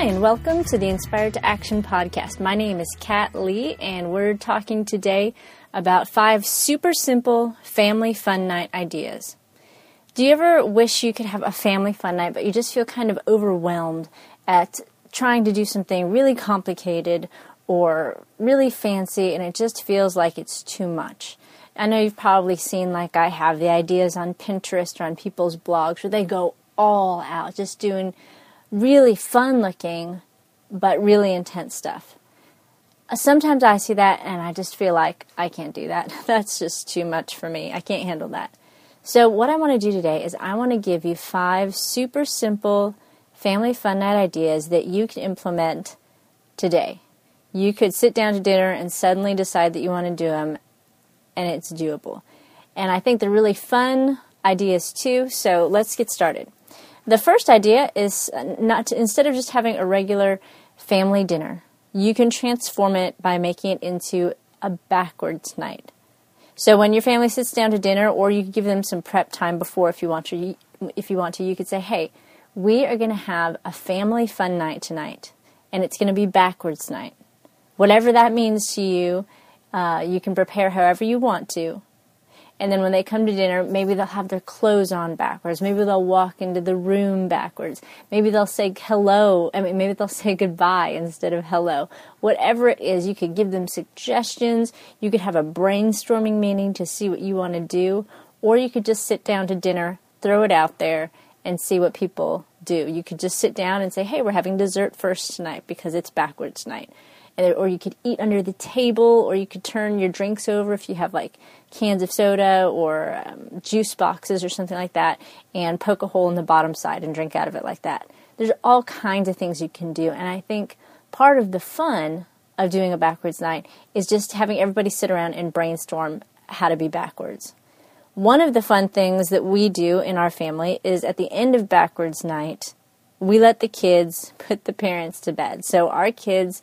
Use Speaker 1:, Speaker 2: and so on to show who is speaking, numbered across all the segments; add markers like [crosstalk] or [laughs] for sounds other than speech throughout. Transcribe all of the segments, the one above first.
Speaker 1: Hi, and welcome to the Inspired to Action podcast. My name is Kat Lee, and we're talking today about five super simple family fun night ideas. Do you ever wish you could have a family fun night, but you just feel kind of overwhelmed at trying to do something really complicated or really fancy, and it just feels like it's too much? I know you've probably seen, like I have, the ideas on Pinterest or on people's blogs where they go all out, just doing really fun looking but really intense stuff. Uh, sometimes I see that and I just feel like I can't do that. [laughs] That's just too much for me. I can't handle that. So, what I want to do today is I want to give you five super simple family fun night ideas that you can implement today. You could sit down to dinner and suddenly decide that you want to do them, and it's doable. And I think they're really fun ideas too, so let's get started. The first idea is not to, instead of just having a regular family dinner, you can transform it by making it into a backwards night. So when your family sits down to dinner, or you give them some prep time before, if you want to, if you want to, you could say, "Hey, we are going to have a family fun night tonight, and it's going to be backwards night. Whatever that means to you, uh, you can prepare however you want to, and then when they come to dinner, maybe they'll have their clothes on backwards. Maybe they'll walk into the room backwards. Maybe they'll say hello. I mean, maybe they'll [laughs] say goodbye instead of hello. Whatever it is, you could give them suggestions. You could have a brainstorming meeting to see what you want to do. Or you could just sit down to dinner, throw it out there, and see what people do. You could just sit down and say, hey, we're having dessert first tonight because it's backwards night or you could eat under the table, or you could turn your drinks over if you have like cans of soda or um, juice boxes or something like that, and poke a hole in the bottom side and drink out of it like that. There's all kinds of things you can do, and I think part of the fun of doing a backwards night is just having everybody sit around and brainstorm how to be backwards. One of the fun things that we do in our family is at the end of backwards night, we let the kids put the parents to bed. So our kids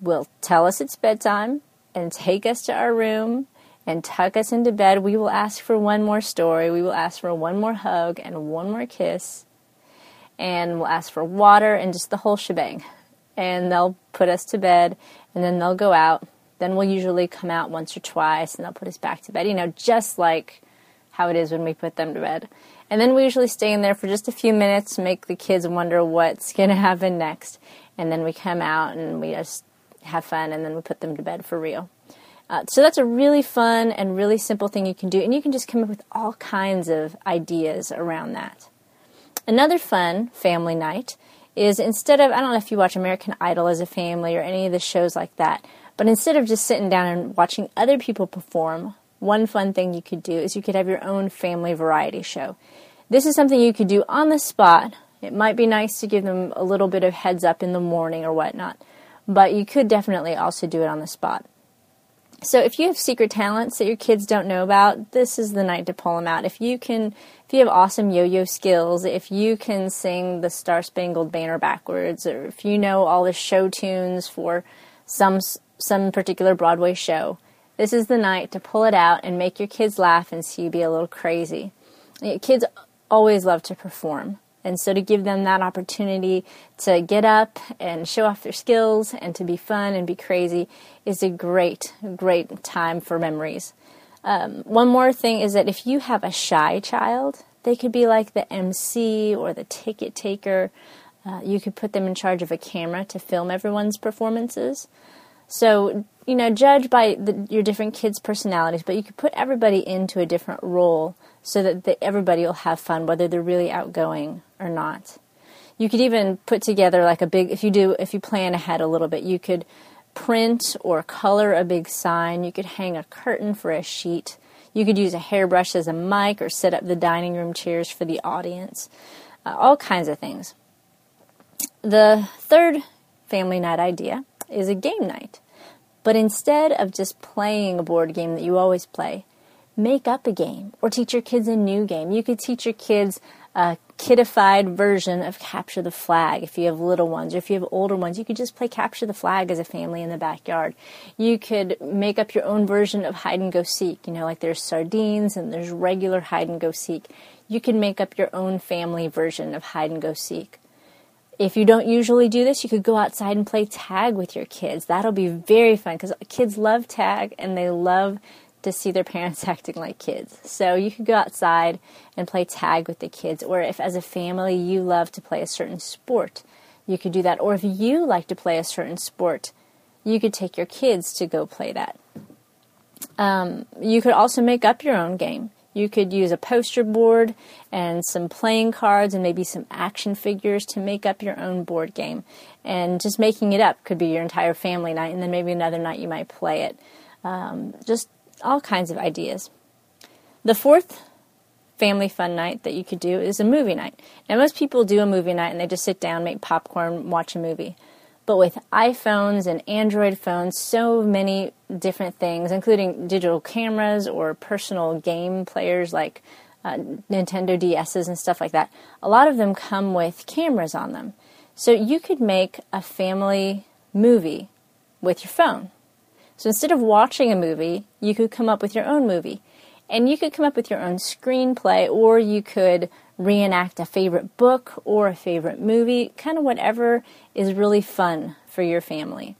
Speaker 1: will tell us it's bedtime and take us to our room and tuck us into bed. We will ask for one more story. We will ask for one more hug and one more kiss. And we'll ask for water and just the whole shebang. And they'll put us to bed and then they'll go out. Then we'll usually come out once or twice and they'll put us back to bed, you know, just like how it is when we put them to bed. And then we usually stay in there for just a few minutes, make the kids wonder what's going [laughs] to happen next. And then we come out and we just have fun, and then we put them to bed for real. Uh, so that's a really fun and really simple thing you can do, and you can just come up with all kinds of ideas around that. Another fun family night is instead of, I don't know if you watch American Idol as a family or any of the shows like that, but instead of just sitting down and watching other people perform, one fun thing you could do is you could have your own family variety show. This is something you could do on the spot. It might be nice to give them a little bit of heads up in the morning or whatnot but you could definitely also do it on the spot. So if you have secret talents that your kids don't know about, this is the night to pull them out. If you can, if you have awesome yo-yo skills, if you can sing the Star Spangled Banner backwards, or if you know all the show tunes for some some particular Broadway show, this is the night to pull it out and make your kids laugh and see you be a little crazy. Kids always love to perform. And so to give them that opportunity to get up and show off their skills and to be fun and be crazy is a great, great time for memories. Um, one more thing is that if you have a shy child, they could be like the MC or the ticket taker. Uh, you could put them in charge of a camera to film everyone's performances. So, you know, judge by the, your different kids' personalities, but you could put everybody into a different role so that the, everybody will have fun, whether they're really outgoing or not. You could even put together like a big, if you do, if you plan ahead a little bit, you could print or color a big sign. You could hang a curtain for a sheet. You could use a hairbrush as a mic or set up the dining room chairs for the audience. Uh, all kinds of things. The third family night idea is a game night. But instead of just playing a board game that you always play, make up a game or teach your kids a new game. You could teach your kids a kidified version of capture the flag if you have little ones or if you have older ones you could just play capture the flag as a family in the backyard you could make up your own version of hide and go seek you know like there's sardines and there's regular hide and go seek you can make up your own family version of hide and go seek If you don't usually do this, you could go outside and play tag with your kids. That'll be very fun because kids love tag and they love to see their parents [laughs] acting like kids. So you could go outside and play tag with the kids, or if as a family you love to play a certain sport, you could do that. Or if you like to play a certain sport, you could take your kids to go play that. Um, you could also make up your own game. You could use a poster board and some playing cards and maybe some action figures to make up your own board game. And just making it up could be your entire family night, and then maybe another night you might play it. Um, just all kinds of ideas. The fourth family fun night that you could do is a movie night. Now, most people do a movie night and they just sit down, make popcorn, watch a movie. But with iPhones and Android phones, so many different things, including digital cameras or personal game players like uh, Nintendo DSs and stuff like that, a lot of them come with cameras on them. So you could make a family movie with your phone. So instead of watching a movie, you could come up with your own movie. And you could come up with your own screenplay, or you could reenact a favorite book or a favorite movie, kind of whatever is really fun for your family.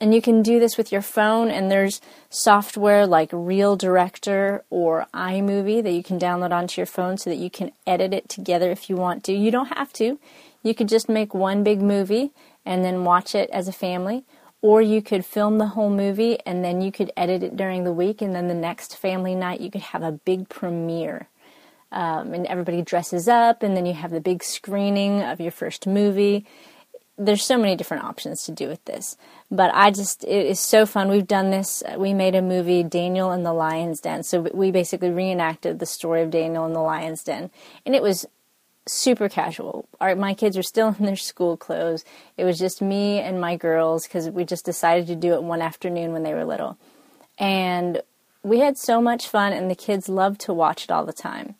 Speaker 1: And you can do this with your phone, and there's software like ReelDirector or iMovie that you can download onto your phone so that you can edit it together if you want to. You don't have to. You could just make one big movie and then watch it as a family. Or you could film the whole movie and then you could edit it during the week, and then the next family night you could have a big premiere. Um, and everybody dresses up, and then you have the big screening of your first movie. There's so many different options to do with this, but I just it is so fun. We've done this. We made a movie, Daniel and the Lion's Den. So we basically reenacted the story of Daniel and the Lion's Den, and it was super casual. Our, my kids are still [laughs] in their school clothes. It was just me and my girls because we just decided to do it one afternoon when they were little. And we had so much fun, and the kids loved to watch it all the time.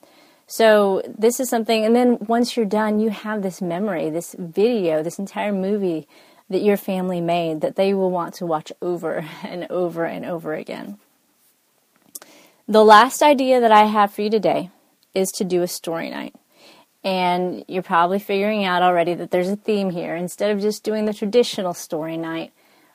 Speaker 1: So, this is something, and then once you're done, you have this memory, this video, this entire movie that your family made that they will want to watch over [laughs] and over and over again. The last idea that I have for you today is to do a story night. And you're probably figuring out already that there's a theme here. Instead of just doing the traditional story night,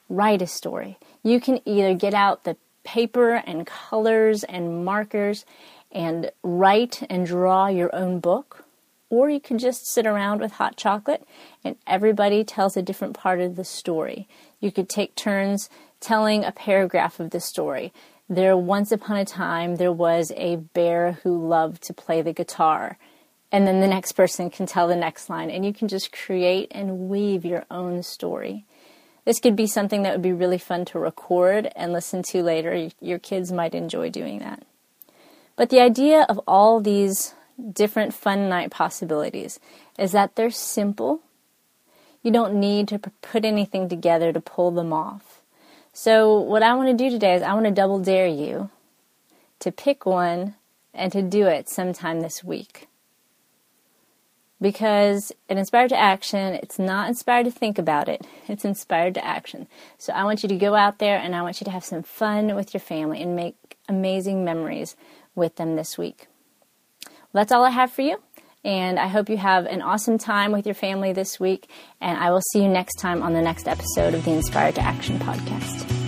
Speaker 1: write a story. You can either get out the paper and colors and markers and write and draw your own book, or you can just sit around with hot chocolate and everybody tells a different part of the story. You could take turns telling a paragraph of the story. There, once upon a time, there was a bear who loved to play the guitar and then the next person can tell the next line, and you can just create and weave your own story. This could be something that would be really fun to record and listen to later. Your kids might enjoy doing that. But the idea of all these different fun night possibilities is that they're simple. You don't need to put anything together to pull them off. So, what I want to do today is I want to double dare you to pick one and to do it sometime this week because it inspired to action. It's not inspired to think about it, it's inspired to action. So I want you to go out there and I want you to have some fun with your family and make amazing memories with them this week. Well, that's all I have for you. And I hope you have an awesome time with your family this week. And I will see you next time on the next episode of the Inspired to Action podcast.